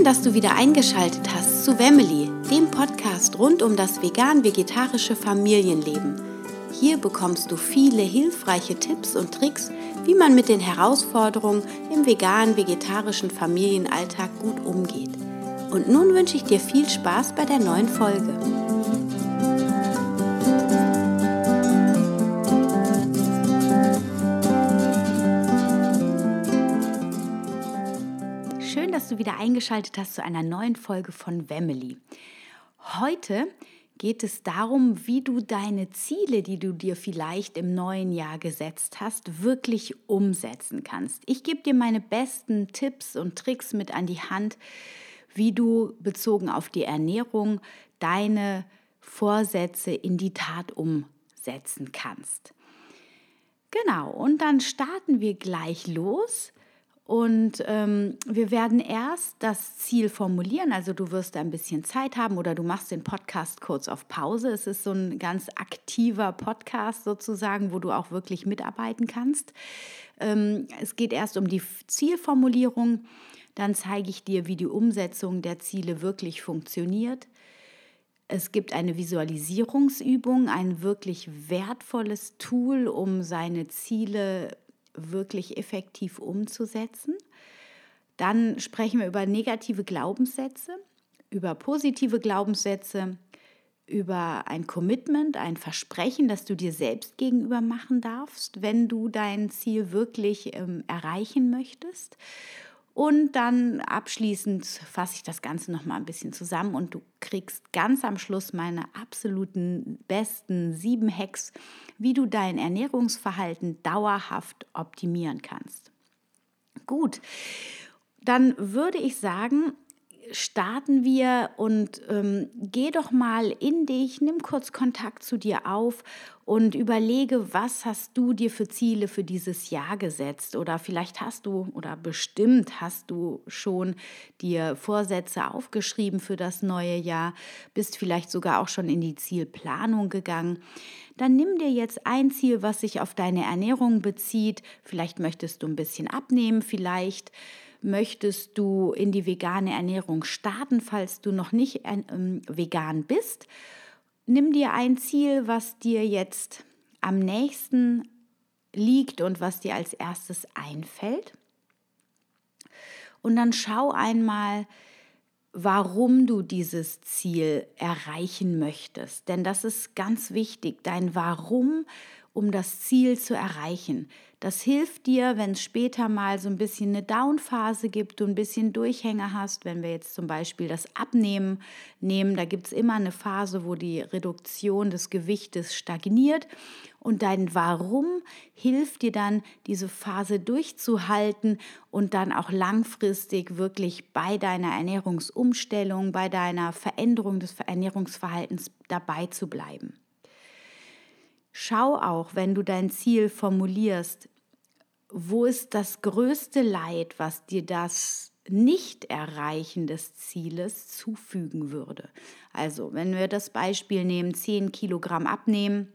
Schön, dass du wieder eingeschaltet hast zu Wemily, dem Podcast rund um das vegan-vegetarische Familienleben. Hier bekommst du viele hilfreiche Tipps und Tricks, wie man mit den Herausforderungen im vegan-vegetarischen Familienalltag gut umgeht. Und nun wünsche ich dir viel Spaß bei der neuen Folge. Du wieder eingeschaltet hast zu einer neuen Folge von Wemily. Heute geht es darum, wie du deine Ziele, die du dir vielleicht im neuen Jahr gesetzt hast, wirklich umsetzen kannst. Ich gebe dir meine besten Tipps und Tricks mit an die Hand, wie du bezogen auf die Ernährung deine Vorsätze in die Tat umsetzen kannst. Genau, und dann starten wir gleich los und ähm, wir werden erst das Ziel formulieren, also du wirst ein bisschen Zeit haben oder du machst den Podcast kurz auf Pause. Es ist so ein ganz aktiver Podcast sozusagen, wo du auch wirklich mitarbeiten kannst. Ähm, es geht erst um die Zielformulierung, dann zeige ich dir, wie die Umsetzung der Ziele wirklich funktioniert. Es gibt eine Visualisierungsübung, ein wirklich wertvolles Tool, um seine Ziele wirklich effektiv umzusetzen. Dann sprechen wir über negative Glaubenssätze, über positive Glaubenssätze, über ein Commitment, ein Versprechen, das du dir selbst gegenüber machen darfst, wenn du dein Ziel wirklich ähm, erreichen möchtest. Und dann abschließend fasse ich das Ganze noch mal ein bisschen zusammen und du kriegst ganz am Schluss meine absoluten besten sieben Hacks, wie du dein Ernährungsverhalten dauerhaft optimieren kannst. Gut, dann würde ich sagen, starten wir und ähm, geh doch mal in dich, nimm kurz Kontakt zu dir auf und überlege, was hast du dir für Ziele für dieses Jahr gesetzt oder vielleicht hast du oder bestimmt hast du schon dir Vorsätze aufgeschrieben für das neue Jahr, bist vielleicht sogar auch schon in die Zielplanung gegangen. Dann nimm dir jetzt ein Ziel, was sich auf deine Ernährung bezieht. Vielleicht möchtest du ein bisschen abnehmen, vielleicht möchtest du in die vegane Ernährung starten, falls du noch nicht ähm, vegan bist. Nimm dir ein Ziel, was dir jetzt am nächsten liegt und was dir als erstes einfällt. Und dann schau einmal, warum du dieses Ziel erreichen möchtest. Denn das ist ganz wichtig, dein Warum, um das Ziel zu erreichen. Das hilft dir, wenn es später mal so ein bisschen eine Downphase gibt, du ein bisschen Durchhänger hast. Wenn wir jetzt zum Beispiel das Abnehmen nehmen, da gibt es immer eine Phase, wo die Reduktion des Gewichtes stagniert. Und dein Warum hilft dir dann, diese Phase durchzuhalten und dann auch langfristig wirklich bei deiner Ernährungsumstellung, bei deiner Veränderung des Ernährungsverhaltens dabei zu bleiben. Schau auch, wenn du dein Ziel formulierst, wo ist das größte Leid, was dir das Nicht-Erreichen des Zieles zufügen würde. Also, wenn wir das Beispiel nehmen, 10 Kilogramm abnehmen,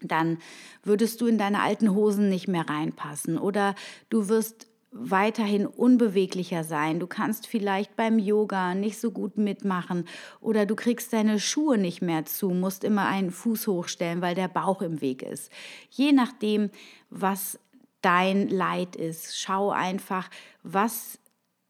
dann würdest du in deine alten Hosen nicht mehr reinpassen oder du wirst weiterhin unbeweglicher sein. Du kannst vielleicht beim Yoga nicht so gut mitmachen oder du kriegst deine Schuhe nicht mehr zu, musst immer einen Fuß hochstellen, weil der Bauch im Weg ist. Je nachdem, was dein Leid ist, schau einfach, was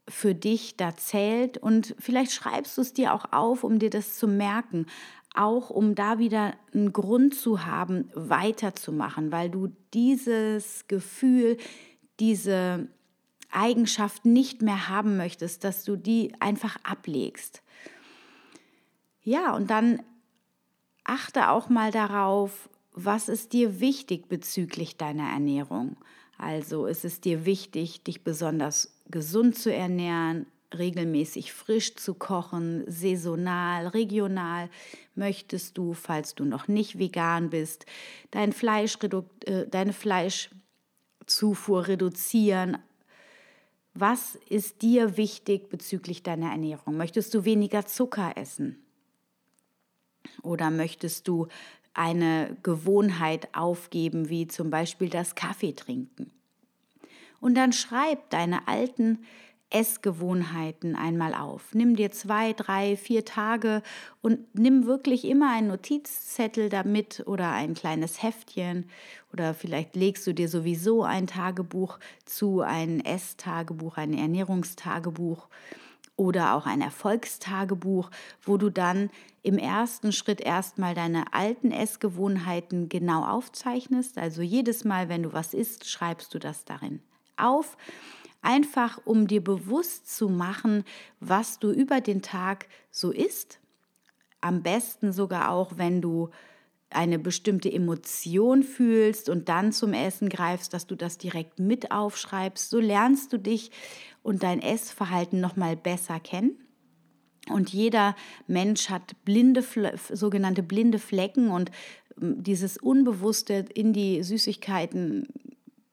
für dich da zählt und vielleicht schreibst du es dir auch auf, um dir das zu merken, auch um da wieder einen Grund zu haben, weiterzumachen, weil du dieses Gefühl, diese Eigenschaft nicht mehr haben möchtest, dass du die einfach ablegst. Ja, und dann achte auch mal darauf, was ist dir wichtig bezüglich deiner Ernährung. Also ist es dir wichtig, dich besonders gesund zu ernähren, regelmäßig frisch zu kochen, saisonal, regional. Möchtest du, falls du noch nicht vegan bist, dein Fleisch, äh, deine Fleischzufuhr reduzieren was ist dir wichtig bezüglich deiner Ernährung? Möchtest du weniger Zucker essen? Oder möchtest du eine Gewohnheit aufgeben, wie zum Beispiel das Kaffee trinken? Und dann schreib deine alten Essgewohnheiten einmal auf. Nimm dir zwei, drei, vier Tage und nimm wirklich immer einen Notizzettel damit oder ein kleines Heftchen oder vielleicht legst du dir sowieso ein Tagebuch zu, ein Esstagebuch, ein Ernährungstagebuch oder auch ein Erfolgstagebuch, wo du dann im ersten Schritt erstmal deine alten Essgewohnheiten genau aufzeichnest. Also jedes Mal, wenn du was isst, schreibst du das darin auf einfach um dir bewusst zu machen, was du über den Tag so isst. Am besten sogar auch, wenn du eine bestimmte Emotion fühlst und dann zum Essen greifst, dass du das direkt mit aufschreibst. So lernst du dich und dein Essverhalten noch mal besser kennen. Und jeder Mensch hat blinde, sogenannte blinde Flecken und hm, dieses Unbewusste in die Süßigkeiten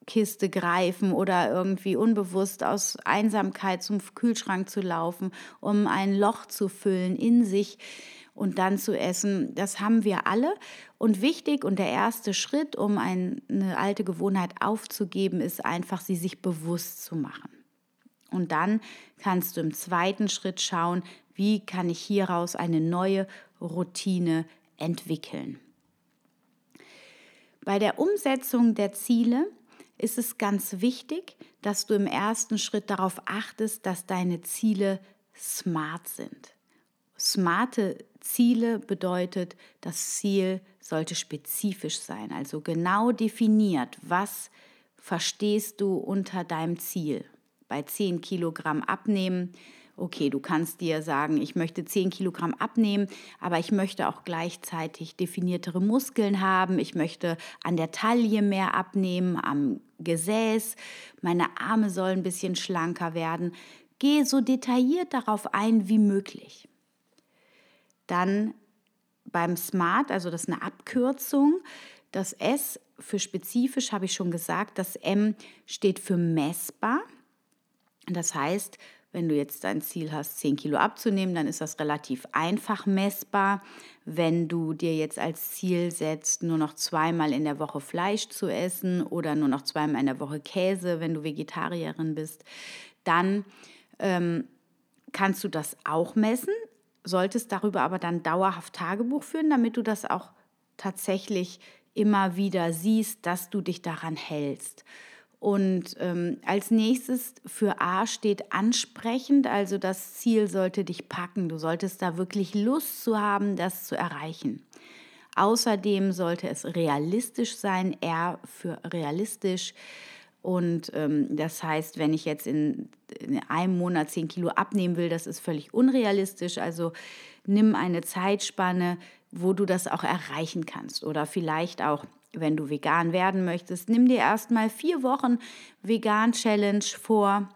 Kiste greifen oder irgendwie unbewusst aus Einsamkeit zum Kühlschrank zu laufen, um ein Loch zu füllen in sich und dann zu essen. Das haben wir alle. Und wichtig und der erste Schritt, um eine alte Gewohnheit aufzugeben, ist einfach, sie sich bewusst zu machen. Und dann kannst du im zweiten Schritt schauen, wie kann ich hieraus eine neue Routine entwickeln. Bei der Umsetzung der Ziele ist es ganz wichtig, dass du im ersten Schritt darauf achtest, dass deine Ziele smart sind. Smarte Ziele bedeutet, das Ziel sollte spezifisch sein, also genau definiert, was verstehst du unter deinem Ziel. Bei 10 Kilogramm abnehmen okay, du kannst dir sagen, ich möchte 10 Kilogramm abnehmen, aber ich möchte auch gleichzeitig definiertere Muskeln haben, ich möchte an der Taille mehr abnehmen, am Gesäß, meine Arme sollen ein bisschen schlanker werden. Geh so detailliert darauf ein wie möglich. Dann beim Smart, also das ist eine Abkürzung, das S für spezifisch habe ich schon gesagt, das M steht für messbar. Das heißt, wenn du jetzt dein Ziel hast, 10 Kilo abzunehmen, dann ist das relativ einfach messbar. Wenn du dir jetzt als Ziel setzt, nur noch zweimal in der Woche Fleisch zu essen oder nur noch zweimal in der Woche Käse, wenn du Vegetarierin bist, dann ähm, kannst du das auch messen, solltest darüber aber dann dauerhaft Tagebuch führen, damit du das auch tatsächlich immer wieder siehst, dass du dich daran hältst. Und ähm, als nächstes für A steht ansprechend, also das Ziel sollte dich packen. Du solltest da wirklich Lust zu haben, das zu erreichen. Außerdem sollte es realistisch sein, R für realistisch. Und ähm, das heißt, wenn ich jetzt in, in einem Monat 10 Kilo abnehmen will, das ist völlig unrealistisch. Also nimm eine Zeitspanne, wo du das auch erreichen kannst. Oder vielleicht auch wenn du vegan werden möchtest, nimm dir erstmal vier Wochen Vegan-Challenge vor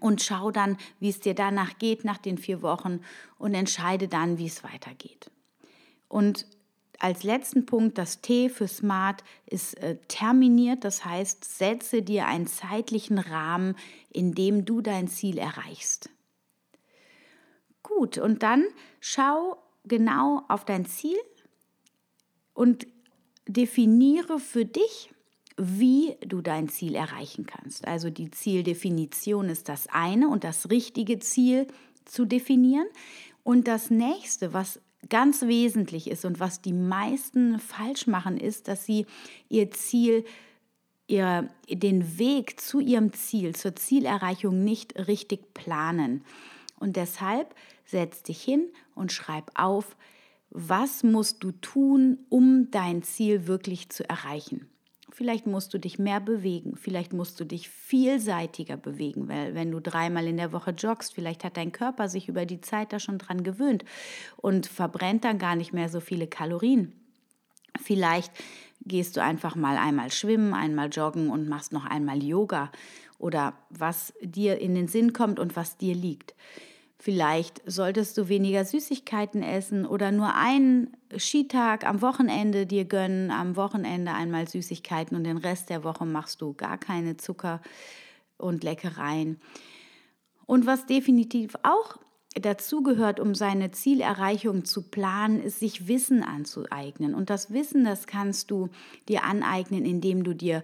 und schau dann, wie es dir danach geht nach den vier Wochen und entscheide dann, wie es weitergeht. Und als letzten Punkt, das T für Smart ist äh, terminiert, das heißt, setze dir einen zeitlichen Rahmen, in dem du dein Ziel erreichst. Gut, und dann schau genau auf dein Ziel und definiere für dich, wie du dein Ziel erreichen kannst. Also die Zieldefinition ist das eine und das richtige Ziel zu definieren. Und das nächste, was ganz wesentlich ist und was die meisten falsch machen, ist, dass sie ihr Ziel, ihr, den Weg zu ihrem Ziel, zur Zielerreichung nicht richtig planen. Und deshalb setz dich hin und schreib auf, was musst du tun, um dein Ziel wirklich zu erreichen. Vielleicht musst du dich mehr bewegen, vielleicht musst du dich vielseitiger bewegen, weil wenn du dreimal in der Woche joggst, vielleicht hat dein Körper sich über die Zeit da schon dran gewöhnt und verbrennt dann gar nicht mehr so viele Kalorien. Vielleicht gehst du einfach mal einmal schwimmen, einmal joggen und machst noch einmal Yoga oder was dir in den Sinn kommt und was dir liegt. Vielleicht solltest du weniger Süßigkeiten essen oder nur einen Skitag am Wochenende dir gönnen, am Wochenende einmal Süßigkeiten und den Rest der Woche machst du gar keine Zucker und Leckereien. Und was definitiv auch dazu gehört, um seine Zielerreichung zu planen, ist sich Wissen anzueignen. Und das Wissen, das kannst du dir aneignen, indem du dir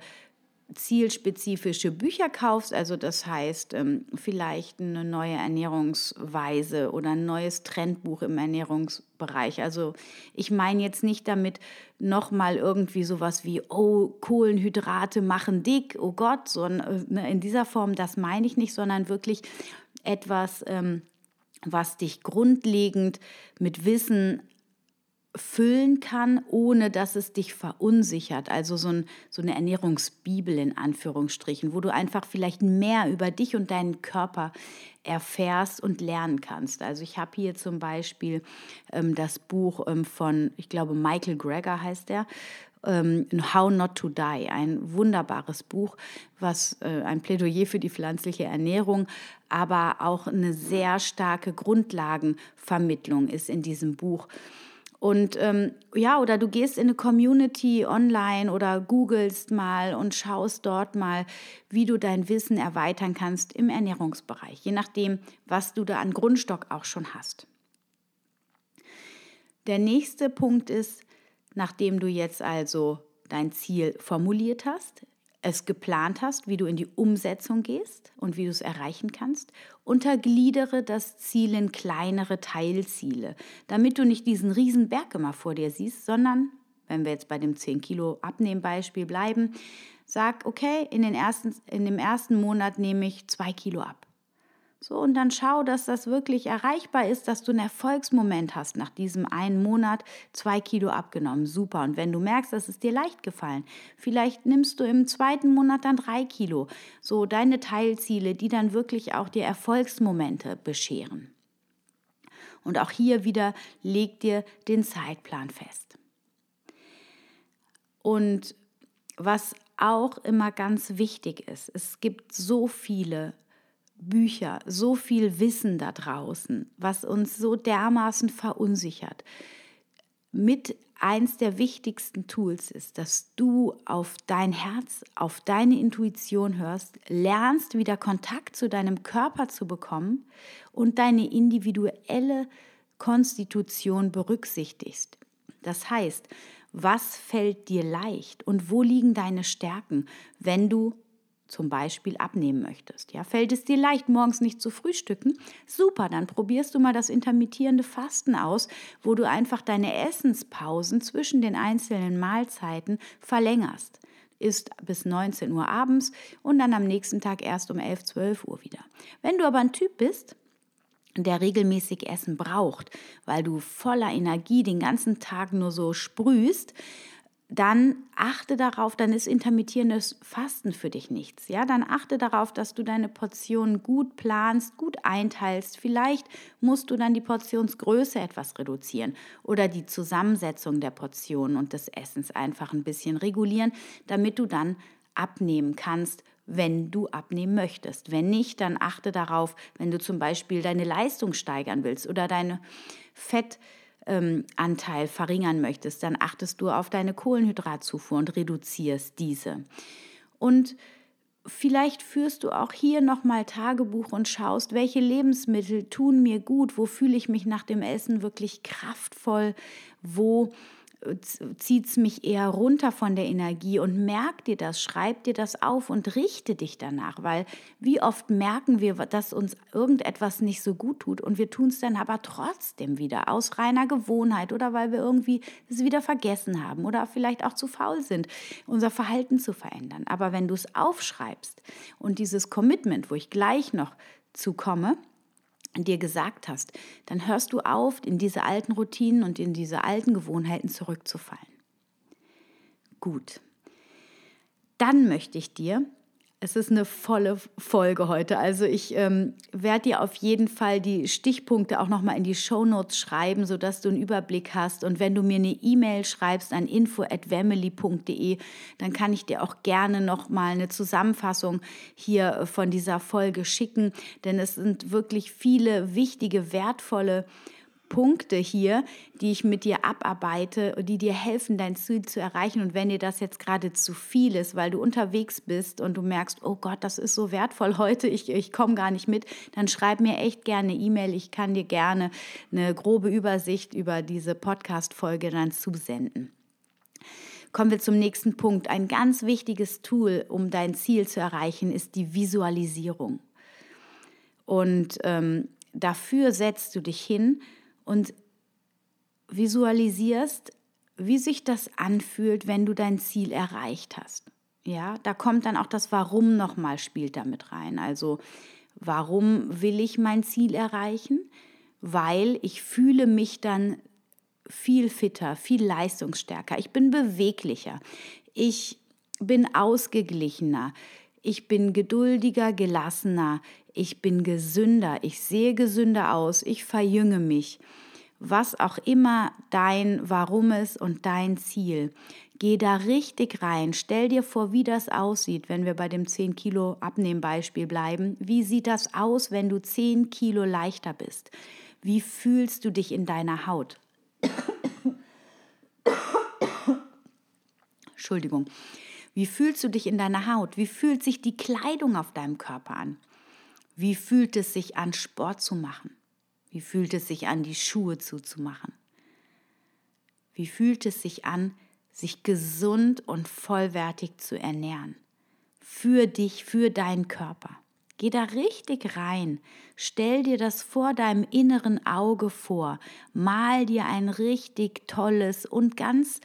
zielspezifische Bücher kaufst, also das heißt ähm, vielleicht eine neue Ernährungsweise oder ein neues Trendbuch im Ernährungsbereich. Also ich meine jetzt nicht damit nochmal irgendwie sowas wie, oh, Kohlenhydrate machen dick, oh Gott, sondern äh, in dieser Form, das meine ich nicht, sondern wirklich etwas, ähm, was dich grundlegend mit Wissen füllen kann, ohne dass es dich verunsichert. Also so, ein, so eine Ernährungsbibel in Anführungsstrichen, wo du einfach vielleicht mehr über dich und deinen Körper erfährst und lernen kannst. Also ich habe hier zum Beispiel ähm, das Buch ähm, von, ich glaube, Michael Greger heißt er, ähm, How Not to Die, ein wunderbares Buch, was äh, ein Plädoyer für die pflanzliche Ernährung, aber auch eine sehr starke Grundlagenvermittlung ist in diesem Buch. Und ähm, ja, oder du gehst in eine Community online oder googelst mal und schaust dort mal, wie du dein Wissen erweitern kannst im Ernährungsbereich, je nachdem, was du da an Grundstock auch schon hast. Der nächste Punkt ist, nachdem du jetzt also dein Ziel formuliert hast, es geplant hast, wie du in die Umsetzung gehst und wie du es erreichen kannst, untergliedere das Ziel in kleinere Teilziele, damit du nicht diesen riesen Berg immer vor dir siehst, sondern, wenn wir jetzt bei dem 10 Kilo Abnehmbeispiel bleiben, sag, okay, in, den ersten, in dem ersten Monat nehme ich zwei Kilo ab. So, und dann schau, dass das wirklich erreichbar ist, dass du einen Erfolgsmoment hast nach diesem einen Monat, zwei Kilo abgenommen. Super. Und wenn du merkst, dass es dir leicht gefallen, vielleicht nimmst du im zweiten Monat dann drei Kilo. So deine Teilziele, die dann wirklich auch dir Erfolgsmomente bescheren. Und auch hier wieder leg dir den Zeitplan fest. Und was auch immer ganz wichtig ist, es gibt so viele Bücher, so viel Wissen da draußen, was uns so dermaßen verunsichert. Mit eins der wichtigsten Tools ist, dass du auf dein Herz, auf deine Intuition hörst, lernst wieder Kontakt zu deinem Körper zu bekommen und deine individuelle Konstitution berücksichtigst. Das heißt, was fällt dir leicht und wo liegen deine Stärken, wenn du zum Beispiel abnehmen möchtest. Ja, fällt es dir leicht, morgens nicht zu frühstücken? Super, dann probierst du mal das intermittierende Fasten aus, wo du einfach deine Essenspausen zwischen den einzelnen Mahlzeiten verlängerst. Ist bis 19 Uhr abends und dann am nächsten Tag erst um 11, 12 Uhr wieder. Wenn du aber ein Typ bist, der regelmäßig Essen braucht, weil du voller Energie den ganzen Tag nur so sprühst, dann achte darauf, dann ist intermittierendes Fasten für dich nichts. Ja, dann achte darauf, dass du deine Portionen gut planst, gut einteilst. Vielleicht musst du dann die Portionsgröße etwas reduzieren oder die Zusammensetzung der Portionen und des Essens einfach ein bisschen regulieren, damit du dann abnehmen kannst, wenn du abnehmen möchtest. Wenn nicht, dann achte darauf, wenn du zum Beispiel deine Leistung steigern willst oder deine Fett ähm, Anteil verringern möchtest, dann achtest du auf deine Kohlenhydratzufuhr und reduzierst diese. Und vielleicht führst du auch hier nochmal Tagebuch und schaust, welche Lebensmittel tun mir gut, wo fühle ich mich nach dem Essen wirklich kraftvoll, wo zieht es mich eher runter von der Energie und merk dir das, schreib dir das auf und richte dich danach, weil wie oft merken wir, dass uns irgendetwas nicht so gut tut und wir tun es dann aber trotzdem wieder aus reiner Gewohnheit oder weil wir irgendwie es wieder vergessen haben oder vielleicht auch zu faul sind, unser Verhalten zu verändern. Aber wenn du es aufschreibst und dieses Commitment, wo ich gleich noch zukomme, dir gesagt hast, dann hörst du auf, in diese alten Routinen und in diese alten Gewohnheiten zurückzufallen. Gut. Dann möchte ich dir es ist eine volle Folge heute. Also ich ähm, werde dir auf jeden Fall die Stichpunkte auch nochmal in die Shownotes schreiben, sodass du einen Überblick hast. Und wenn du mir eine E-Mail schreibst an info.wemily.de, dann kann ich dir auch gerne nochmal eine Zusammenfassung hier von dieser Folge schicken. Denn es sind wirklich viele wichtige, wertvolle Punkte hier, die ich mit dir abarbeite, die dir helfen, dein Ziel zu erreichen. Und wenn dir das jetzt gerade zu viel ist, weil du unterwegs bist und du merkst, oh Gott, das ist so wertvoll heute, ich, ich komme gar nicht mit, dann schreib mir echt gerne E-Mail. Ich kann dir gerne eine grobe Übersicht über diese Podcast-Folge dann zusenden. Kommen wir zum nächsten Punkt. Ein ganz wichtiges Tool, um dein Ziel zu erreichen, ist die Visualisierung. Und ähm, dafür setzt du dich hin und visualisierst, wie sich das anfühlt, wenn du dein Ziel erreicht hast. Ja, da kommt dann auch das Warum nochmal spielt damit rein. Also, warum will ich mein Ziel erreichen? Weil ich fühle mich dann viel fitter, viel leistungsstärker. Ich bin beweglicher. Ich bin ausgeglichener. Ich bin geduldiger, gelassener. Ich bin gesünder. Ich sehe gesünder aus. Ich verjünge mich. Was auch immer dein Warum ist und dein Ziel. Geh da richtig rein. Stell dir vor, wie das aussieht, wenn wir bei dem 10 Kilo Abnehmbeispiel bleiben. Wie sieht das aus, wenn du 10 Kilo leichter bist? Wie fühlst du dich in deiner Haut? Entschuldigung. Wie fühlst du dich in deiner Haut? Wie fühlt sich die Kleidung auf deinem Körper an? Wie fühlt es sich an, Sport zu machen? Wie fühlt es sich an, die Schuhe zuzumachen? Wie fühlt es sich an, sich gesund und vollwertig zu ernähren? Für dich, für deinen Körper. Geh da richtig rein. Stell dir das vor deinem inneren Auge vor. Mal dir ein richtig tolles und ganz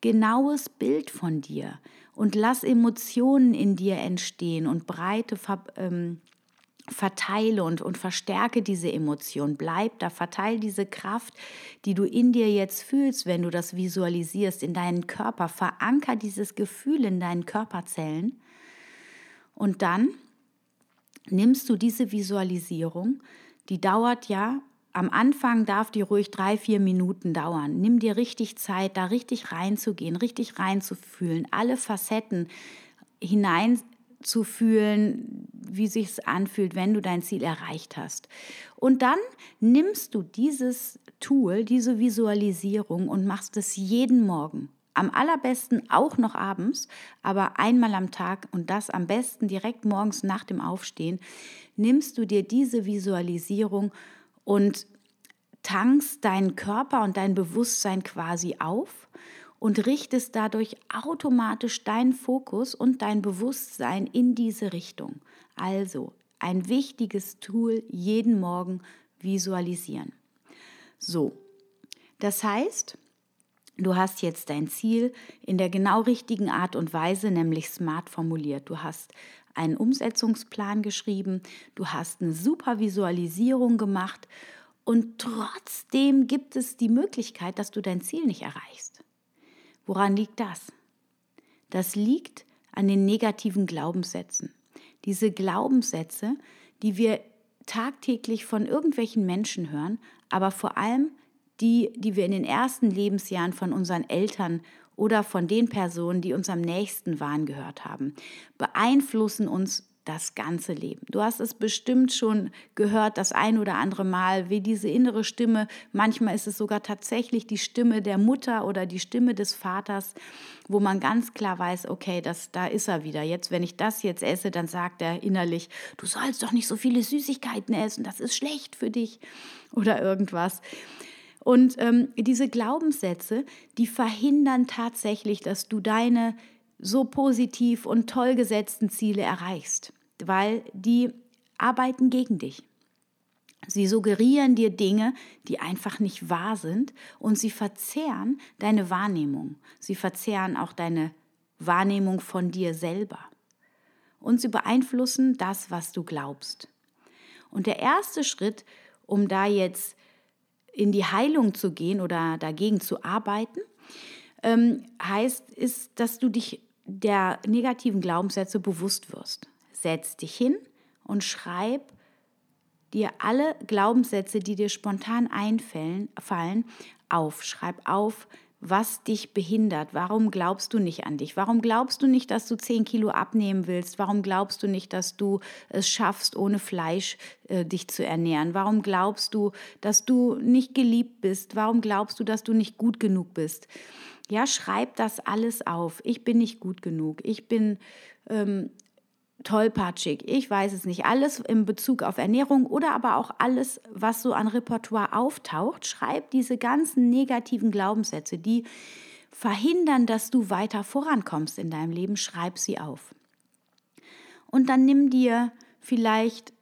genaues Bild von dir und lass Emotionen in dir entstehen und breite ähm, verteile und, und verstärke diese Emotion. Bleib da, verteile diese Kraft, die du in dir jetzt fühlst, wenn du das visualisierst, in deinen Körper. Veranker dieses Gefühl in deinen Körperzellen. Und dann nimmst du diese Visualisierung, die dauert ja am Anfang darf die ruhig drei, vier Minuten dauern. Nimm dir richtig Zeit, da richtig reinzugehen, richtig reinzufühlen, alle Facetten hineinzufühlen, wie sich es anfühlt, wenn du dein Ziel erreicht hast. Und dann nimmst du dieses Tool, diese Visualisierung und machst es jeden Morgen. Am allerbesten auch noch abends, aber einmal am Tag und das am besten direkt morgens nach dem Aufstehen, nimmst du dir diese Visualisierung und tankst deinen Körper und dein Bewusstsein quasi auf und richtest dadurch automatisch deinen Fokus und dein Bewusstsein in diese Richtung. Also ein wichtiges Tool jeden Morgen visualisieren. So, das heißt, du hast jetzt dein Ziel in der genau richtigen Art und Weise, nämlich smart formuliert. Du hast einen Umsetzungsplan geschrieben, du hast eine super Visualisierung gemacht und trotzdem gibt es die Möglichkeit, dass du dein Ziel nicht erreichst. Woran liegt das? Das liegt an den negativen Glaubenssätzen. Diese Glaubenssätze, die wir tagtäglich von irgendwelchen Menschen hören, aber vor allem die, die wir in den ersten Lebensjahren von unseren Eltern oder von den Personen, die uns am nächsten waren, gehört haben, beeinflussen uns das ganze Leben. Du hast es bestimmt schon gehört, das ein oder andere Mal, wie diese innere Stimme, manchmal ist es sogar tatsächlich die Stimme der Mutter oder die Stimme des Vaters, wo man ganz klar weiß, okay, das, da ist er wieder. Jetzt, wenn ich das jetzt esse, dann sagt er innerlich, du sollst doch nicht so viele Süßigkeiten essen, das ist schlecht für dich oder irgendwas. Und ähm, diese Glaubenssätze, die verhindern tatsächlich, dass du deine so positiv und toll gesetzten Ziele erreichst, weil die arbeiten gegen dich. Sie suggerieren dir Dinge, die einfach nicht wahr sind und sie verzehren deine Wahrnehmung. Sie verzehren auch deine Wahrnehmung von dir selber. Und sie beeinflussen das, was du glaubst. Und der erste Schritt, um da jetzt in die Heilung zu gehen oder dagegen zu arbeiten, ähm, heißt, ist, dass du dich der negativen Glaubenssätze bewusst wirst. Setz dich hin und schreib dir alle Glaubenssätze, die dir spontan einfallen, fallen, auf. Schreib auf, was dich behindert. Warum glaubst du nicht an dich? Warum glaubst du nicht, dass du 10 Kilo abnehmen willst? Warum glaubst du nicht, dass du es schaffst, ohne Fleisch äh, dich zu ernähren? Warum glaubst du, dass du nicht geliebt bist? Warum glaubst du, dass du nicht gut genug bist? Ja, schreib das alles auf. Ich bin nicht gut genug. Ich bin ähm, tollpatschig. Ich weiß es nicht. Alles in Bezug auf Ernährung oder aber auch alles, was so an Repertoire auftaucht. Schreib diese ganzen negativen Glaubenssätze, die verhindern, dass du weiter vorankommst in deinem Leben, schreib sie auf. Und dann nimm dir vielleicht,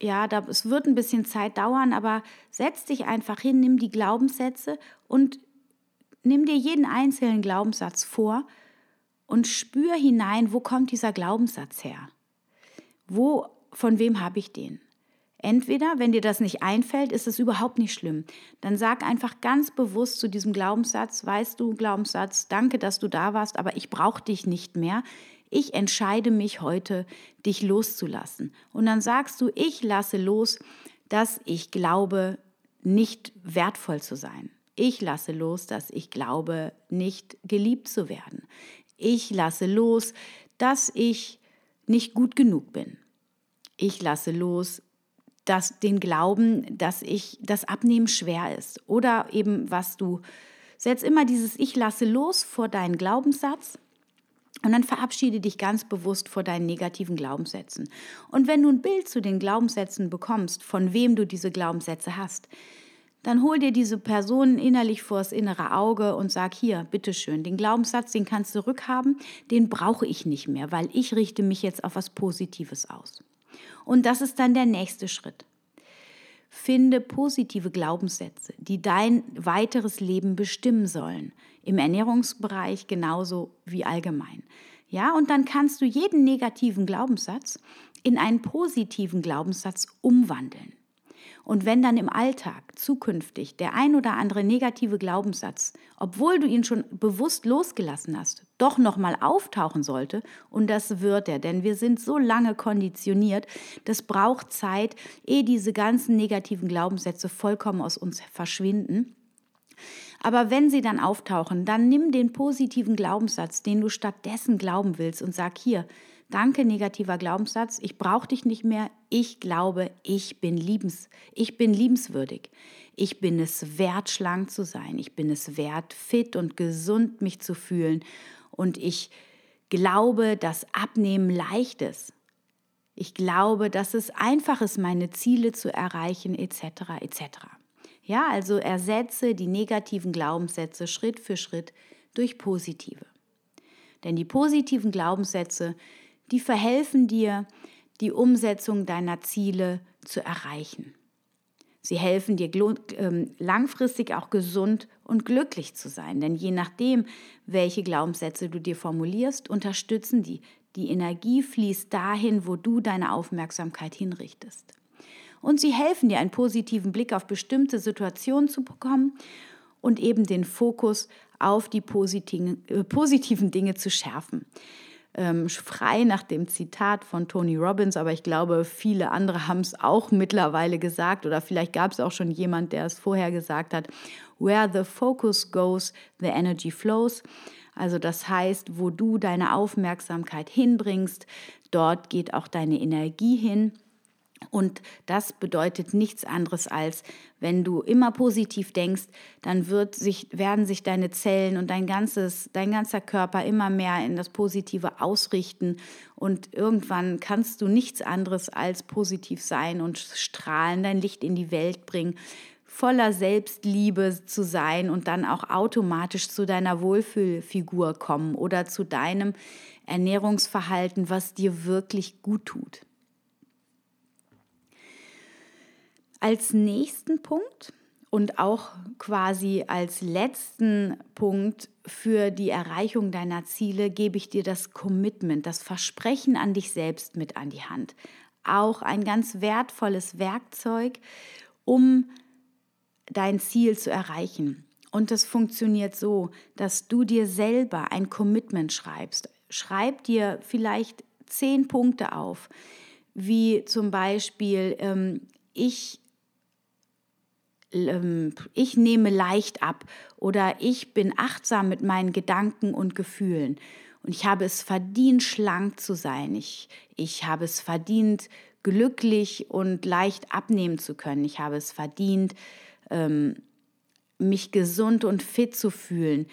ja, da, es wird ein bisschen Zeit dauern, aber setz dich einfach hin, nimm die Glaubenssätze und nimm dir jeden einzelnen Glaubenssatz vor und spür hinein, wo kommt dieser Glaubenssatz her? Wo, von wem habe ich den? Entweder, wenn dir das nicht einfällt, ist es überhaupt nicht schlimm. Dann sag einfach ganz bewusst zu diesem Glaubenssatz, weißt du, Glaubenssatz, danke, dass du da warst, aber ich brauche dich nicht mehr. Ich entscheide mich heute, dich loszulassen. Und dann sagst du, ich lasse los, dass ich glaube, nicht wertvoll zu sein. Ich lasse los, dass ich glaube, nicht geliebt zu werden. Ich lasse los, dass ich nicht gut genug bin. Ich lasse los, dass den Glauben, dass ich das Abnehmen schwer ist oder eben was du setz immer dieses ich lasse los vor deinen Glaubenssatz und dann verabschiede dich ganz bewusst vor deinen negativen Glaubenssätzen. Und wenn du ein Bild zu den Glaubenssätzen bekommst, von wem du diese Glaubenssätze hast, dann hol dir diese Person innerlich vors innere Auge und sag hier, bitteschön, den Glaubenssatz, den kannst du rückhaben, den brauche ich nicht mehr, weil ich richte mich jetzt auf was Positives aus. Und das ist dann der nächste Schritt. Finde positive Glaubenssätze, die dein weiteres Leben bestimmen sollen. Im Ernährungsbereich genauso wie allgemein. Ja, und dann kannst du jeden negativen Glaubenssatz in einen positiven Glaubenssatz umwandeln. Und wenn dann im Alltag zukünftig der ein oder andere negative Glaubenssatz, obwohl du ihn schon bewusst losgelassen hast, doch nochmal auftauchen sollte, und das wird er, denn wir sind so lange konditioniert, das braucht Zeit, ehe diese ganzen negativen Glaubenssätze vollkommen aus uns verschwinden. Aber wenn sie dann auftauchen, dann nimm den positiven Glaubenssatz, den du stattdessen glauben willst, und sag hier, Danke, negativer Glaubenssatz. Ich brauche dich nicht mehr. Ich glaube, ich bin liebens. Ich bin liebenswürdig. Ich bin es wert, schlank zu sein. Ich bin es wert, fit und gesund mich zu fühlen. Und ich glaube, dass Abnehmen leicht ist. Ich glaube, dass es einfach ist, meine Ziele zu erreichen, etc. etc. Ja, also ersetze die negativen Glaubenssätze Schritt für Schritt durch positive. Denn die positiven Glaubenssätze, die verhelfen dir, die Umsetzung deiner Ziele zu erreichen. Sie helfen dir ähm, langfristig auch gesund und glücklich zu sein, denn je nachdem, welche Glaubenssätze du dir formulierst, unterstützen die. Die Energie fließt dahin, wo du deine Aufmerksamkeit hinrichtest. Und sie helfen dir, einen positiven Blick auf bestimmte Situationen zu bekommen und eben den Fokus auf die äh, positiven Dinge zu schärfen ähm, frei nach dem Zitat von Tony Robbins, aber ich glaube, viele andere haben es auch mittlerweile gesagt oder vielleicht gab es auch schon jemand, der es vorher gesagt hat. Where the focus goes, the energy flows. Also das heißt, wo du deine Aufmerksamkeit hinbringst, dort geht auch deine Energie hin. Und das bedeutet nichts anderes als, wenn du immer positiv denkst, dann wird sich, werden sich deine Zellen und dein, ganzes, dein ganzer Körper immer mehr in das Positive ausrichten. Und irgendwann kannst du nichts anderes als positiv sein und strahlen, dein Licht in die Welt bringen voller Selbstliebe zu sein und dann auch automatisch zu deiner Wohlfühlfigur kommen oder zu deinem Ernährungsverhalten, was dir wirklich gut tut. Als nächsten Punkt und auch quasi als letzten Punkt für die Erreichung deiner Ziele gebe ich dir das Commitment, das Versprechen an dich selbst mit an die Hand. Auch ein ganz wertvolles Werkzeug, um dein Ziel zu erreichen. Und das funktioniert so, dass du dir selber ein Commitment schreibst. Schreib dir vielleicht zehn Punkte auf, wie zum Beispiel, ähm, ich ich nehme leicht ab oder ich bin achtsam mit meinen Gedanken und Gefühlen. Und ich habe es verdient, schlank zu sein. Ich, ich habe es verdient, glücklich und leicht abnehmen zu können. Ich habe es verdient, ähm, mich gesund und fit zu fühlen.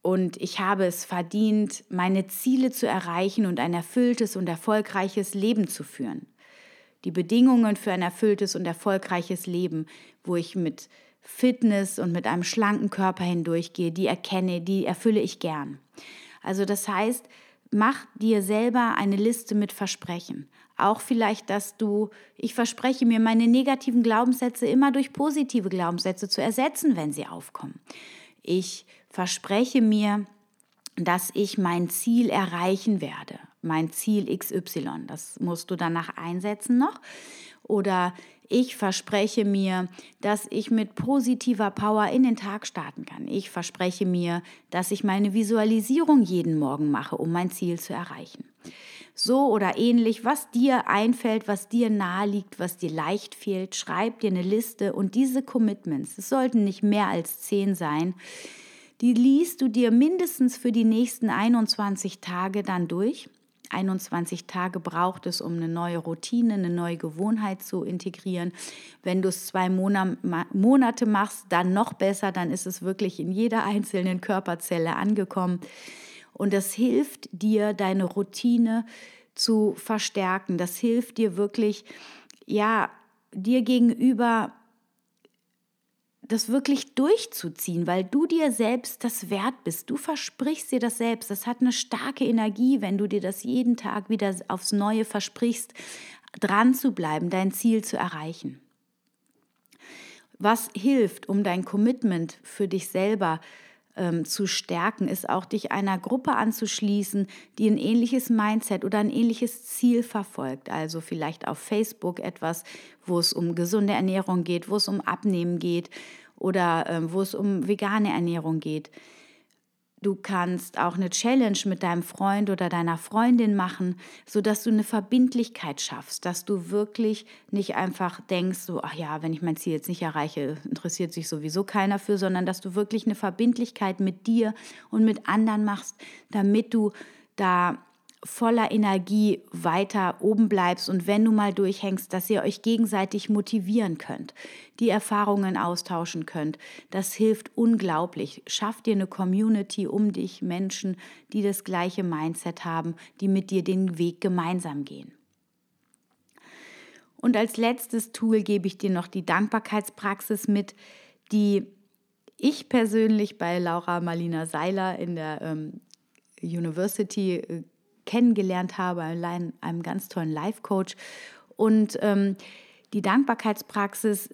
Und ich habe es verdient, meine Ziele zu erreichen und ein erfülltes und erfolgreiches Leben zu führen die Bedingungen für ein erfülltes und erfolgreiches Leben, wo ich mit Fitness und mit einem schlanken Körper hindurchgehe, die erkenne, die erfülle ich gern. Also das heißt, mach dir selber eine Liste mit Versprechen. Auch vielleicht, dass du, ich verspreche mir, meine negativen Glaubenssätze immer durch positive Glaubenssätze zu ersetzen, wenn sie aufkommen. Ich verspreche mir, dass ich mein Ziel erreichen werde, mein Ziel XY. Das musst du danach einsetzen noch. Oder ich verspreche mir, dass ich mit positiver Power in den Tag starten kann. Ich verspreche mir, dass ich meine Visualisierung jeden Morgen mache, um mein Ziel zu erreichen. So oder ähnlich, was dir einfällt, was dir nahe liegt, was dir leicht fehlt, schreib dir eine Liste und diese Commitments, es sollten nicht mehr als zehn sein, die liest du dir mindestens für die nächsten 21 Tage dann durch 21 Tage braucht es, um eine neue Routine, eine neue Gewohnheit zu integrieren. Wenn du es zwei Monate machst, dann noch besser, dann ist es wirklich in jeder einzelnen Körperzelle angekommen. Und das hilft dir, deine Routine zu verstärken. Das hilft dir wirklich, ja, dir gegenüber das wirklich durchzuziehen, weil du dir selbst das wert bist. Du versprichst dir das selbst. Das hat eine starke Energie, wenn du dir das jeden Tag wieder aufs Neue versprichst, dran zu bleiben, dein Ziel zu erreichen. Was hilft, um dein Commitment für dich selber ähm, zu stärken, ist auch dich einer Gruppe anzuschließen, die ein ähnliches Mindset oder ein ähnliches Ziel verfolgt. Also vielleicht auf Facebook etwas, wo es um gesunde Ernährung geht, wo es um Abnehmen geht oder äh, wo es um vegane Ernährung geht. Du kannst auch eine Challenge mit deinem Freund oder deiner Freundin machen, sodass du eine Verbindlichkeit schaffst, dass du wirklich nicht einfach denkst, so, ach ja, wenn ich mein Ziel jetzt nicht erreiche, interessiert sich sowieso keiner für, sondern dass du wirklich eine Verbindlichkeit mit dir und mit anderen machst, damit du da voller Energie weiter oben bleibst und wenn du mal durchhängst, dass ihr euch gegenseitig motivieren könnt, die Erfahrungen austauschen könnt. Das hilft unglaublich. Schaff dir eine Community um dich, Menschen, die das gleiche Mindset haben, die mit dir den Weg gemeinsam gehen. Und als letztes Tool gebe ich dir noch die Dankbarkeitspraxis mit, die ich persönlich bei Laura Marlina Seiler in der ähm, University äh, kennengelernt habe, allein einem ganz tollen Life-Coach. Und ähm, die Dankbarkeitspraxis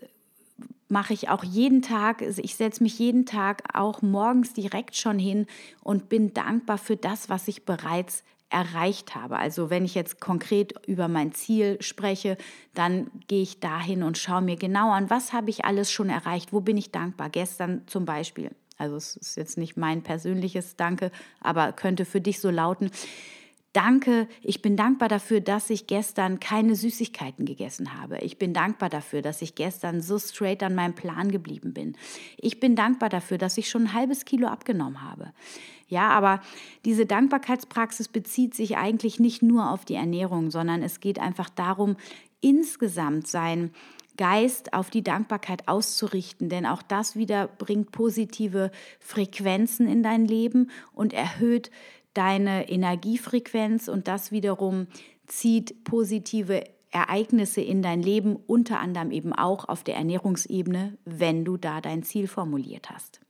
mache ich auch jeden Tag. Also ich setze mich jeden Tag auch morgens direkt schon hin und bin dankbar für das, was ich bereits erreicht habe. Also wenn ich jetzt konkret über mein Ziel spreche, dann gehe ich dahin und schaue mir genau an, was habe ich alles schon erreicht, wo bin ich dankbar. Gestern zum Beispiel, also es ist jetzt nicht mein persönliches Danke, aber könnte für dich so lauten, Danke, ich bin dankbar dafür, dass ich gestern keine Süßigkeiten gegessen habe. Ich bin dankbar dafür, dass ich gestern so straight an meinem Plan geblieben bin. Ich bin dankbar dafür, dass ich schon ein halbes Kilo abgenommen habe. Ja, aber diese Dankbarkeitspraxis bezieht sich eigentlich nicht nur auf die Ernährung, sondern es geht einfach darum, insgesamt sein Geist auf die Dankbarkeit auszurichten, denn auch das wieder bringt positive Frequenzen in dein Leben und erhöht deine Energiefrequenz und das wiederum zieht positive Ereignisse in dein Leben, unter anderem eben auch auf der Ernährungsebene, wenn du da dein Ziel formuliert hast.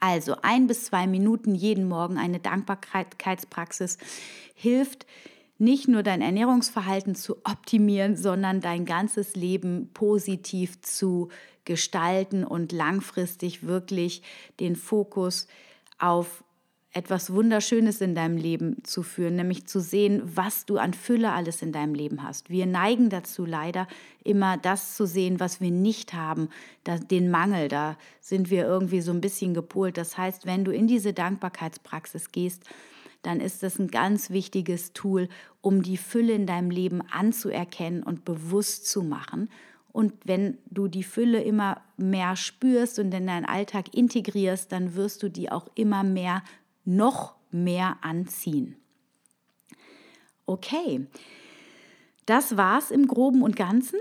Also ein bis zwei Minuten jeden Morgen eine Dankbarkeitspraxis hilft, nicht nur dein Ernährungsverhalten zu optimieren, sondern dein ganzes Leben positiv zu gestalten und langfristig wirklich den Fokus auf etwas Wunderschönes in deinem Leben zu führen, nämlich zu sehen, was du an Fülle alles in deinem Leben hast. Wir neigen dazu leider immer das zu sehen, was wir nicht haben, den Mangel, da sind wir irgendwie so ein bisschen gepolt. Das heißt, wenn du in diese Dankbarkeitspraxis gehst, dann ist das ein ganz wichtiges Tool, um die Fülle in deinem Leben anzuerkennen und bewusst zu machen. Und wenn du die Fülle immer mehr spürst und in deinen Alltag integrierst, dann wirst du die auch immer mehr noch mehr anziehen. Okay, das war's im Groben und Ganzen.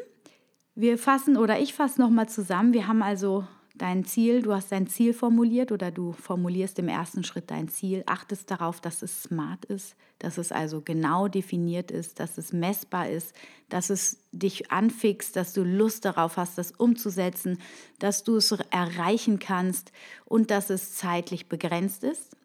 Wir fassen oder ich fasse nochmal zusammen. Wir haben also dein Ziel, du hast dein Ziel formuliert oder du formulierst im ersten Schritt dein Ziel, achtest darauf, dass es smart ist, dass es also genau definiert ist, dass es messbar ist, dass es dich anfixt, dass du Lust darauf hast, das umzusetzen, dass du es erreichen kannst und dass es zeitlich begrenzt ist.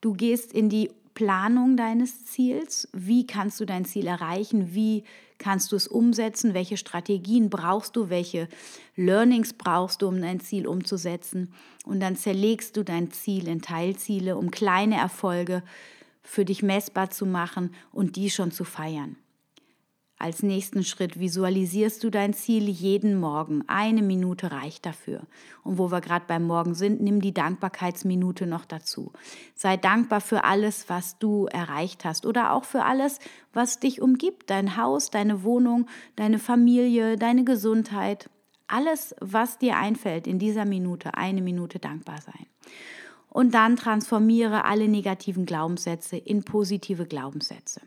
Du gehst in die Planung deines Ziels. Wie kannst du dein Ziel erreichen? Wie kannst du es umsetzen? Welche Strategien brauchst du? Welche Learnings brauchst du, um dein Ziel umzusetzen? Und dann zerlegst du dein Ziel in Teilziele, um kleine Erfolge für dich messbar zu machen und die schon zu feiern. Als nächsten Schritt visualisierst du dein Ziel jeden Morgen. Eine Minute reicht dafür. Und wo wir gerade beim Morgen sind, nimm die Dankbarkeitsminute noch dazu. Sei dankbar für alles, was du erreicht hast oder auch für alles, was dich umgibt. Dein Haus, deine Wohnung, deine Familie, deine Gesundheit. Alles, was dir einfällt in dieser Minute, eine Minute dankbar sein. Und dann transformiere alle negativen Glaubenssätze in positive Glaubenssätze.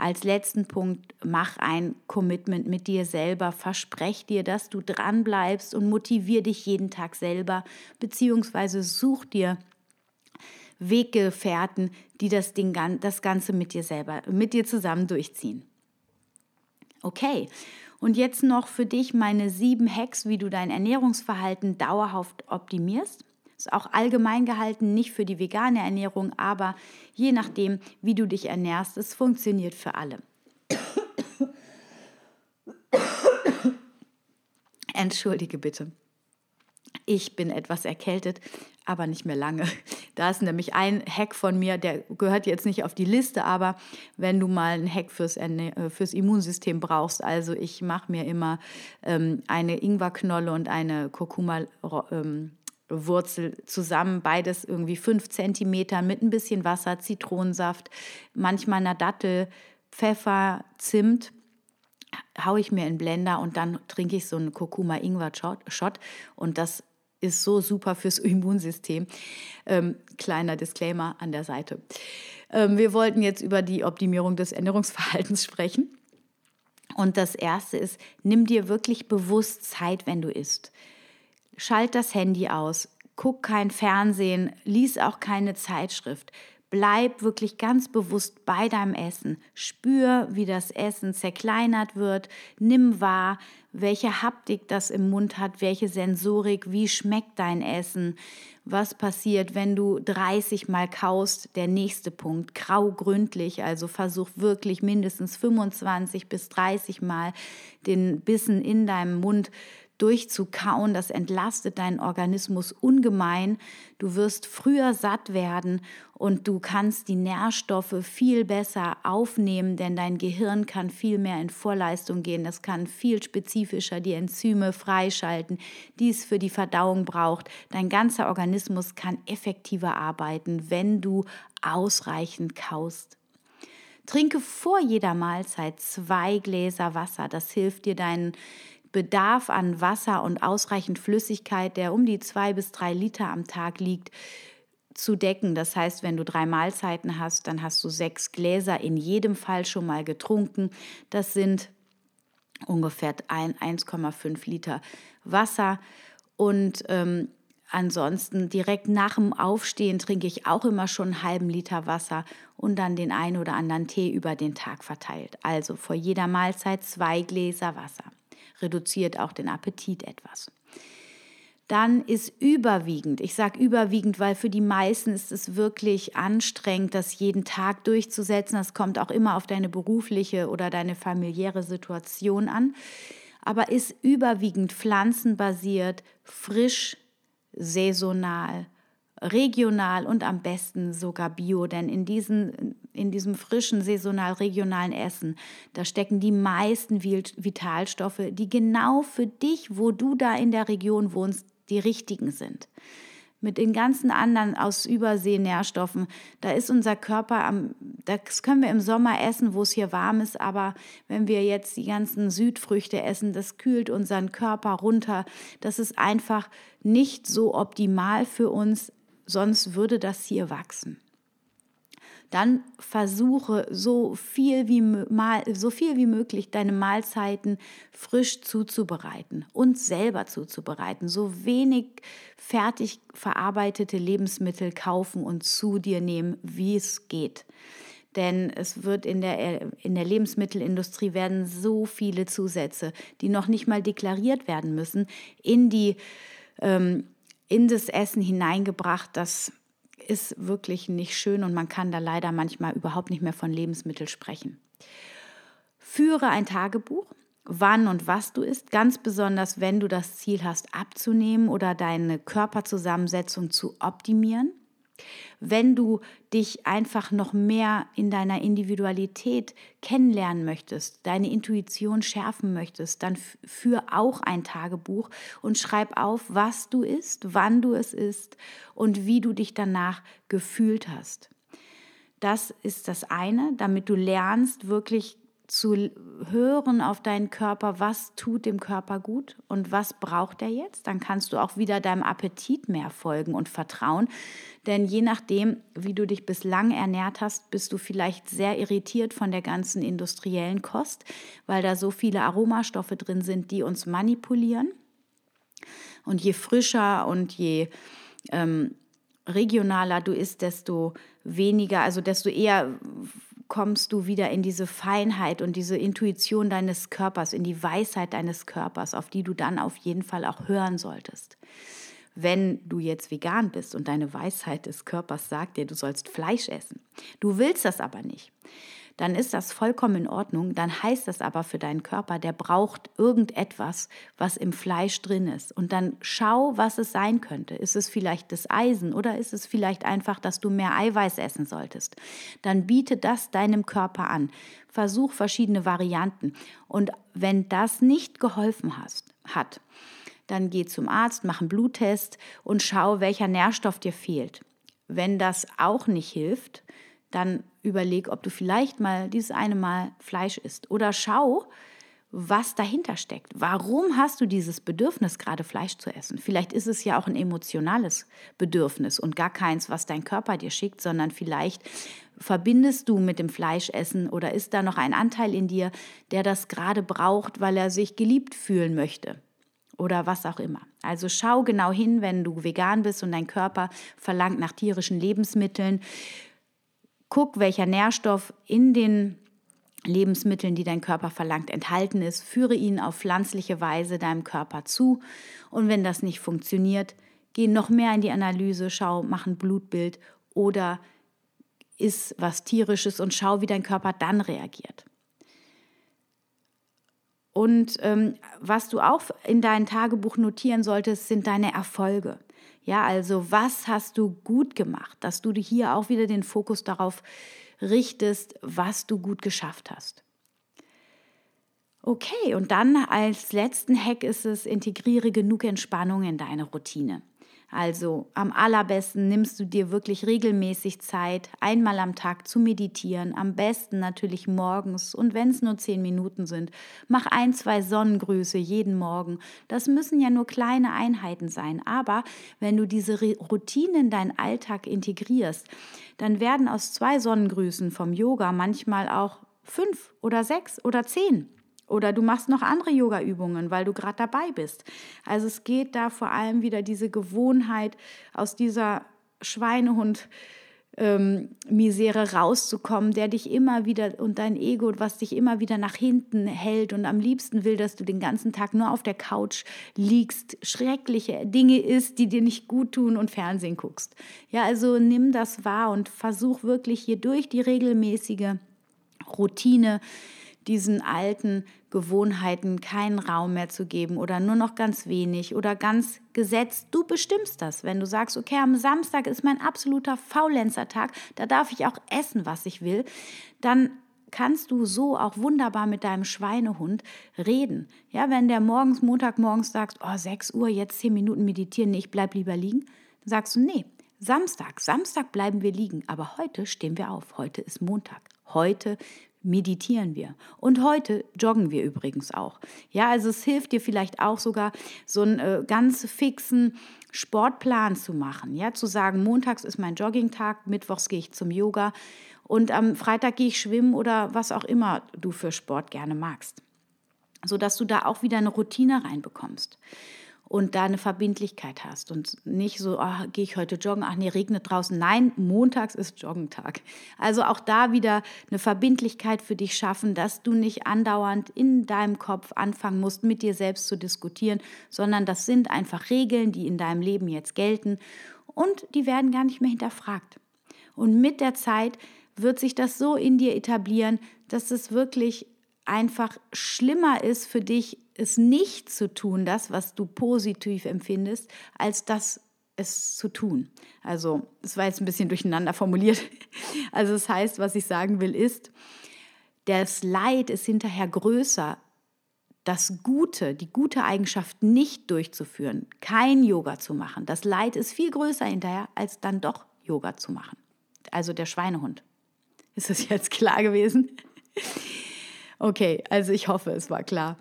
Als letzten Punkt, mach ein Commitment mit dir selber. Versprech dir, dass du dran bleibst und motivier dich jeden Tag selber, beziehungsweise such dir Weggefährten, die das, Ding, das Ganze mit dir selber, mit dir zusammen durchziehen. Okay. Und jetzt noch für dich meine sieben Hacks, wie du dein Ernährungsverhalten dauerhaft optimierst. Ist auch allgemein gehalten, nicht für die vegane Ernährung, aber je nachdem, wie du dich ernährst, es funktioniert für alle. Entschuldige bitte. Ich bin etwas erkältet, aber nicht mehr lange. Da ist nämlich ein Hack von mir, der gehört jetzt nicht auf die Liste, aber wenn du mal einen Hack fürs, äh, fürs Immunsystem brauchst, also ich mache mir immer ähm, eine Ingwerknolle und eine Kurkuma ähm, Wurzel zusammen, beides irgendwie fünf Zentimeter mit ein bisschen Wasser, Zitronensaft, manchmal einer Dattel, Pfeffer, Zimt haue ich mir in Blender und dann trinke ich so einen Kurkuma-Ingwer-Shot und das ist so super fürs Immunsystem. Ähm, kleiner Disclaimer an der Seite. Ähm, wir wollten jetzt über die Optimierung des Ernährungsverhaltens sprechen. Und das erste ist, nimm dir wirklich bewusst Zeit, wenn du isst. Schalt das Handy aus, guck kein Fernsehen, lies auch keine Zeitschrift. Bleib wirklich ganz bewusst bei deinem Essen. Spür, wie das Essen zerkleinert wird. Nimm wahr, welche Haptik das im Mund hat, welche Sensorik, wie schmeckt dein Essen. Was passiert, wenn du 30 Mal kaust? Der nächste Punkt, grau gründlich. Also versuch wirklich mindestens 25 bis 30 Mal den Bissen in deinem Mund durchzukauen. Das entlastet deinen Organismus ungemein. Du wirst früher satt werden und du kannst die Nährstoffe viel besser aufnehmen, denn dein Gehirn kann viel mehr in Vorleistung gehen. Das kann viel spezifischer die Enzyme freischalten, die es für die Verdauung braucht. Dein ganzer Organismus kann effektiver arbeiten, wenn du ausreichend kaust. Trinke vor jeder Mahlzeit zwei Gläser Wasser. Das hilft dir, deinen Bedarf an Wasser und ausreichend Flüssigkeit, der um die zwei bis drei Liter am Tag liegt, zu decken. Das heißt, wenn du drei Mahlzeiten hast, dann hast du sechs Gläser in jedem Fall schon mal getrunken. Das sind ungefähr 1,5 Liter Wasser. Und ähm, ansonsten direkt nach dem Aufstehen trinke ich auch immer schon einen halben Liter Wasser und dann den einen oder anderen Tee über den Tag verteilt. Also vor jeder Mahlzeit zwei Gläser Wasser reduziert auch den Appetit etwas. Dann ist überwiegend, ich sage überwiegend, weil für die meisten ist es wirklich anstrengend, das jeden Tag durchzusetzen. Das kommt auch immer auf deine berufliche oder deine familiäre Situation an. Aber ist überwiegend pflanzenbasiert, frisch, saisonal regional und am besten sogar bio, denn in, diesen, in diesem frischen, saisonal regionalen Essen, da stecken die meisten Vitalstoffe, die genau für dich, wo du da in der Region wohnst, die richtigen sind. Mit den ganzen anderen aus Übersee Nährstoffen, da ist unser Körper am, das können wir im Sommer essen, wo es hier warm ist, aber wenn wir jetzt die ganzen Südfrüchte essen, das kühlt unseren Körper runter. Das ist einfach nicht so optimal für uns sonst würde das hier wachsen. Dann versuche so viel wie, mal, so viel wie möglich deine Mahlzeiten frisch zuzubereiten und selber zuzubereiten. So wenig fertig verarbeitete Lebensmittel kaufen und zu dir nehmen, wie es geht. Denn es wird in der, in der Lebensmittelindustrie werden so viele Zusätze, die noch nicht mal deklariert werden müssen, in, die, ähm, in das Essen hineingebracht. Das ist wirklich nicht schön und man kann da leider manchmal überhaupt nicht mehr von Lebensmitteln sprechen. Führe ein Tagebuch, wann und was du isst, ganz besonders wenn du das Ziel hast, abzunehmen oder deine Körperzusammensetzung zu optimieren. Wenn du dich einfach noch mehr in deiner Individualität kennenlernen möchtest, deine Intuition schärfen möchtest, dann führ auch ein Tagebuch und schreib auf, was du isst, wann du es isst und wie du dich danach gefühlt hast. Das ist das eine, damit du lernst, wirklich zu hören auf deinen Körper, was tut dem Körper gut und was braucht er jetzt. Dann kannst du auch wieder deinem Appetit mehr folgen und vertrauen. Denn je nachdem, wie du dich bislang ernährt hast, bist du vielleicht sehr irritiert von der ganzen industriellen Kost, weil da so viele Aromastoffe drin sind, die uns manipulieren. Und je frischer und je ähm, regionaler du isst, desto weniger, also desto eher kommst du wieder in diese Feinheit und diese Intuition deines Körpers, in die Weisheit deines Körpers, auf die du dann auf jeden Fall auch hören solltest. Wenn du jetzt vegan bist und deine Weisheit des Körpers sagt dir, du sollst Fleisch essen, du willst das aber nicht, dann ist das vollkommen in Ordnung. Dann heißt das aber für deinen Körper, der braucht irgendetwas, was im Fleisch drin ist. Und dann schau, was es sein könnte. Ist es vielleicht das Eisen oder ist es vielleicht einfach, dass du mehr Eiweiß essen solltest? Dann biete das deinem Körper an. Versuch verschiedene Varianten. Und wenn das nicht geholfen hast, hat, dann geh zum Arzt, mach einen Bluttest und schau, welcher Nährstoff dir fehlt. Wenn das auch nicht hilft, dann überleg, ob du vielleicht mal dieses eine Mal Fleisch isst. Oder schau, was dahinter steckt. Warum hast du dieses Bedürfnis, gerade Fleisch zu essen? Vielleicht ist es ja auch ein emotionales Bedürfnis und gar keins, was dein Körper dir schickt, sondern vielleicht verbindest du mit dem Fleischessen oder ist da noch ein Anteil in dir, der das gerade braucht, weil er sich geliebt fühlen möchte oder was auch immer. Also schau genau hin, wenn du vegan bist und dein Körper verlangt nach tierischen Lebensmitteln. Guck, welcher Nährstoff in den Lebensmitteln, die dein Körper verlangt, enthalten ist. Führe ihn auf pflanzliche Weise deinem Körper zu. Und wenn das nicht funktioniert, geh noch mehr in die Analyse, schau, mach ein Blutbild oder iss was tierisches und schau, wie dein Körper dann reagiert. Und ähm, was du auch in dein Tagebuch notieren solltest, sind deine Erfolge. Ja, also was hast du gut gemacht, dass du hier auch wieder den Fokus darauf richtest, was du gut geschafft hast. Okay, und dann als letzten Hack ist es, integriere genug Entspannung in deine Routine. Also am allerbesten nimmst du dir wirklich regelmäßig Zeit, einmal am Tag zu meditieren, am besten natürlich morgens und wenn es nur zehn Minuten sind, mach ein, zwei Sonnengrüße jeden Morgen. Das müssen ja nur kleine Einheiten sein, aber wenn du diese Routine in deinen Alltag integrierst, dann werden aus zwei Sonnengrüßen vom Yoga manchmal auch fünf oder sechs oder zehn. Oder du machst noch andere Yoga-Übungen, weil du gerade dabei bist. Also es geht da vor allem wieder diese Gewohnheit aus dieser Schweinehund. Ähm, Misere rauszukommen, der dich immer wieder und dein Ego, was dich immer wieder nach hinten hält und am liebsten will, dass du den ganzen Tag nur auf der Couch liegst, schreckliche Dinge isst, die dir nicht gut tun und Fernsehen guckst. Ja, also nimm das wahr und versuch wirklich hier durch die regelmäßige Routine diesen alten Gewohnheiten keinen Raum mehr zu geben oder nur noch ganz wenig oder ganz gesetzt. Du bestimmst das. Wenn du sagst, okay, am Samstag ist mein absoluter Faulenzertag, da darf ich auch essen, was ich will, dann kannst du so auch wunderbar mit deinem Schweinehund reden. Ja, wenn der morgens, Montagmorgens sagst, oh, 6 Uhr, jetzt 10 Minuten meditieren, nee, ich bleib lieber liegen, dann sagst du, nee, Samstag, Samstag bleiben wir liegen, aber heute stehen wir auf. Heute ist Montag. Heute meditieren wir. Und heute joggen wir übrigens auch. Ja, also es hilft dir vielleicht auch sogar so einen äh, ganz fixen Sportplan zu machen. Ja, zu sagen, montags ist mein Joggingtag, mittwochs gehe ich zum Yoga und am Freitag gehe ich schwimmen oder was auch immer du für Sport gerne magst, sodass du da auch wieder eine Routine reinbekommst und da eine Verbindlichkeit hast und nicht so, ach, gehe ich heute joggen, ach nee, regnet draußen. Nein, montags ist Joggentag. Also auch da wieder eine Verbindlichkeit für dich schaffen, dass du nicht andauernd in deinem Kopf anfangen musst, mit dir selbst zu diskutieren, sondern das sind einfach Regeln, die in deinem Leben jetzt gelten und die werden gar nicht mehr hinterfragt. Und mit der Zeit wird sich das so in dir etablieren, dass es wirklich einfach schlimmer ist für dich, es nicht zu tun, das, was du positiv empfindest, als das es zu tun. Also, es war jetzt ein bisschen durcheinander formuliert. Also, das heißt, was ich sagen will, ist, das Leid ist hinterher größer, das Gute, die gute Eigenschaft nicht durchzuführen, kein Yoga zu machen. Das Leid ist viel größer hinterher, als dann doch Yoga zu machen. Also der Schweinehund. Ist das jetzt klar gewesen? Okay, also ich hoffe, es war klar.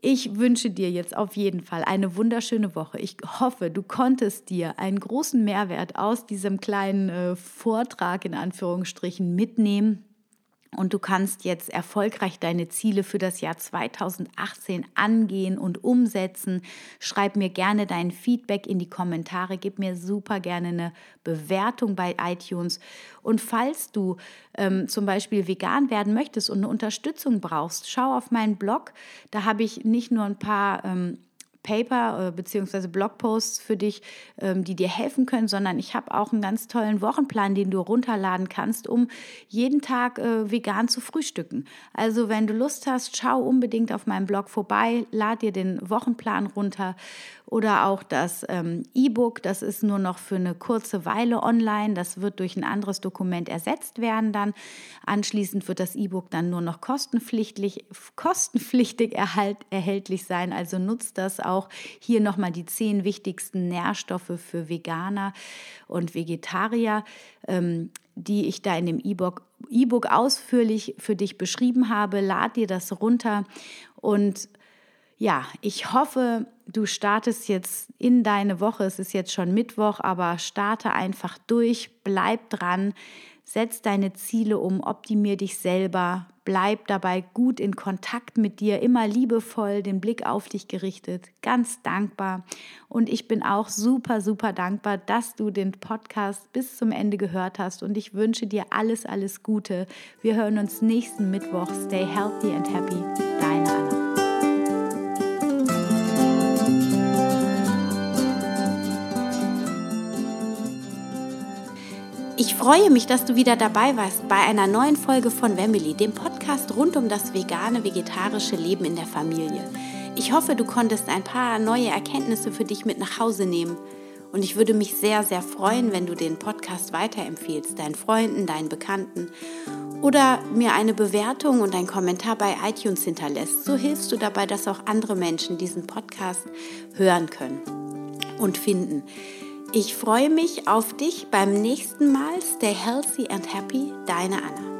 Ich wünsche dir jetzt auf jeden Fall eine wunderschöne Woche. Ich hoffe, du konntest dir einen großen Mehrwert aus diesem kleinen äh, Vortrag in Anführungsstrichen mitnehmen und du kannst jetzt erfolgreich deine Ziele für das Jahr 2018 angehen und umsetzen. Schreib mir gerne dein Feedback in die Kommentare, gib mir super gerne eine Bewertung bei iTunes. Und falls du ähm, zum Beispiel vegan werden möchtest und eine Unterstützung brauchst, schau auf meinen Blog. Da habe ich nicht nur ein paar ähm, Paper äh, bzw. Blogposts für dich, ähm, die dir helfen können, sondern ich habe auch einen ganz tollen Wochenplan, den du runterladen kannst, um jeden Tag äh, vegan zu frühstücken. Also wenn du Lust hast, schau unbedingt auf meinem Blog vorbei, lad dir den Wochenplan runter oder auch das ähm, E-Book, das ist nur noch für eine kurze Weile online. Das wird durch ein anderes Dokument ersetzt werden dann. Anschließend wird das E-Book dann nur noch kostenpflichtig, kostenpflichtig erhalt, erhältlich sein. Also nutzt das auch. Hier nochmal die zehn wichtigsten Nährstoffe für Veganer und Vegetarier, ähm, die ich da in dem E-Book E-Book ausführlich für dich beschrieben habe. Lad dir das runter und ja, ich hoffe, du startest jetzt in deine Woche. Es ist jetzt schon Mittwoch, aber starte einfach durch, bleib dran, setz deine Ziele um, optimier dich selber, bleib dabei gut in Kontakt mit dir, immer liebevoll, den Blick auf dich gerichtet, ganz dankbar. Und ich bin auch super, super dankbar, dass du den Podcast bis zum Ende gehört hast und ich wünsche dir alles, alles Gute. Wir hören uns nächsten Mittwoch. Stay healthy and happy. Ich freue mich, dass du wieder dabei warst bei einer neuen Folge von Family, dem Podcast rund um das vegane, vegetarische Leben in der Familie. Ich hoffe, du konntest ein paar neue Erkenntnisse für dich mit nach Hause nehmen. Und ich würde mich sehr, sehr freuen, wenn du den Podcast weiterempfehlst, deinen Freunden, deinen Bekannten oder mir eine Bewertung und einen Kommentar bei iTunes hinterlässt. So hilfst du dabei, dass auch andere Menschen diesen Podcast hören können und finden. Ich freue mich auf dich beim nächsten Mal. Stay healthy and happy, deine Anna.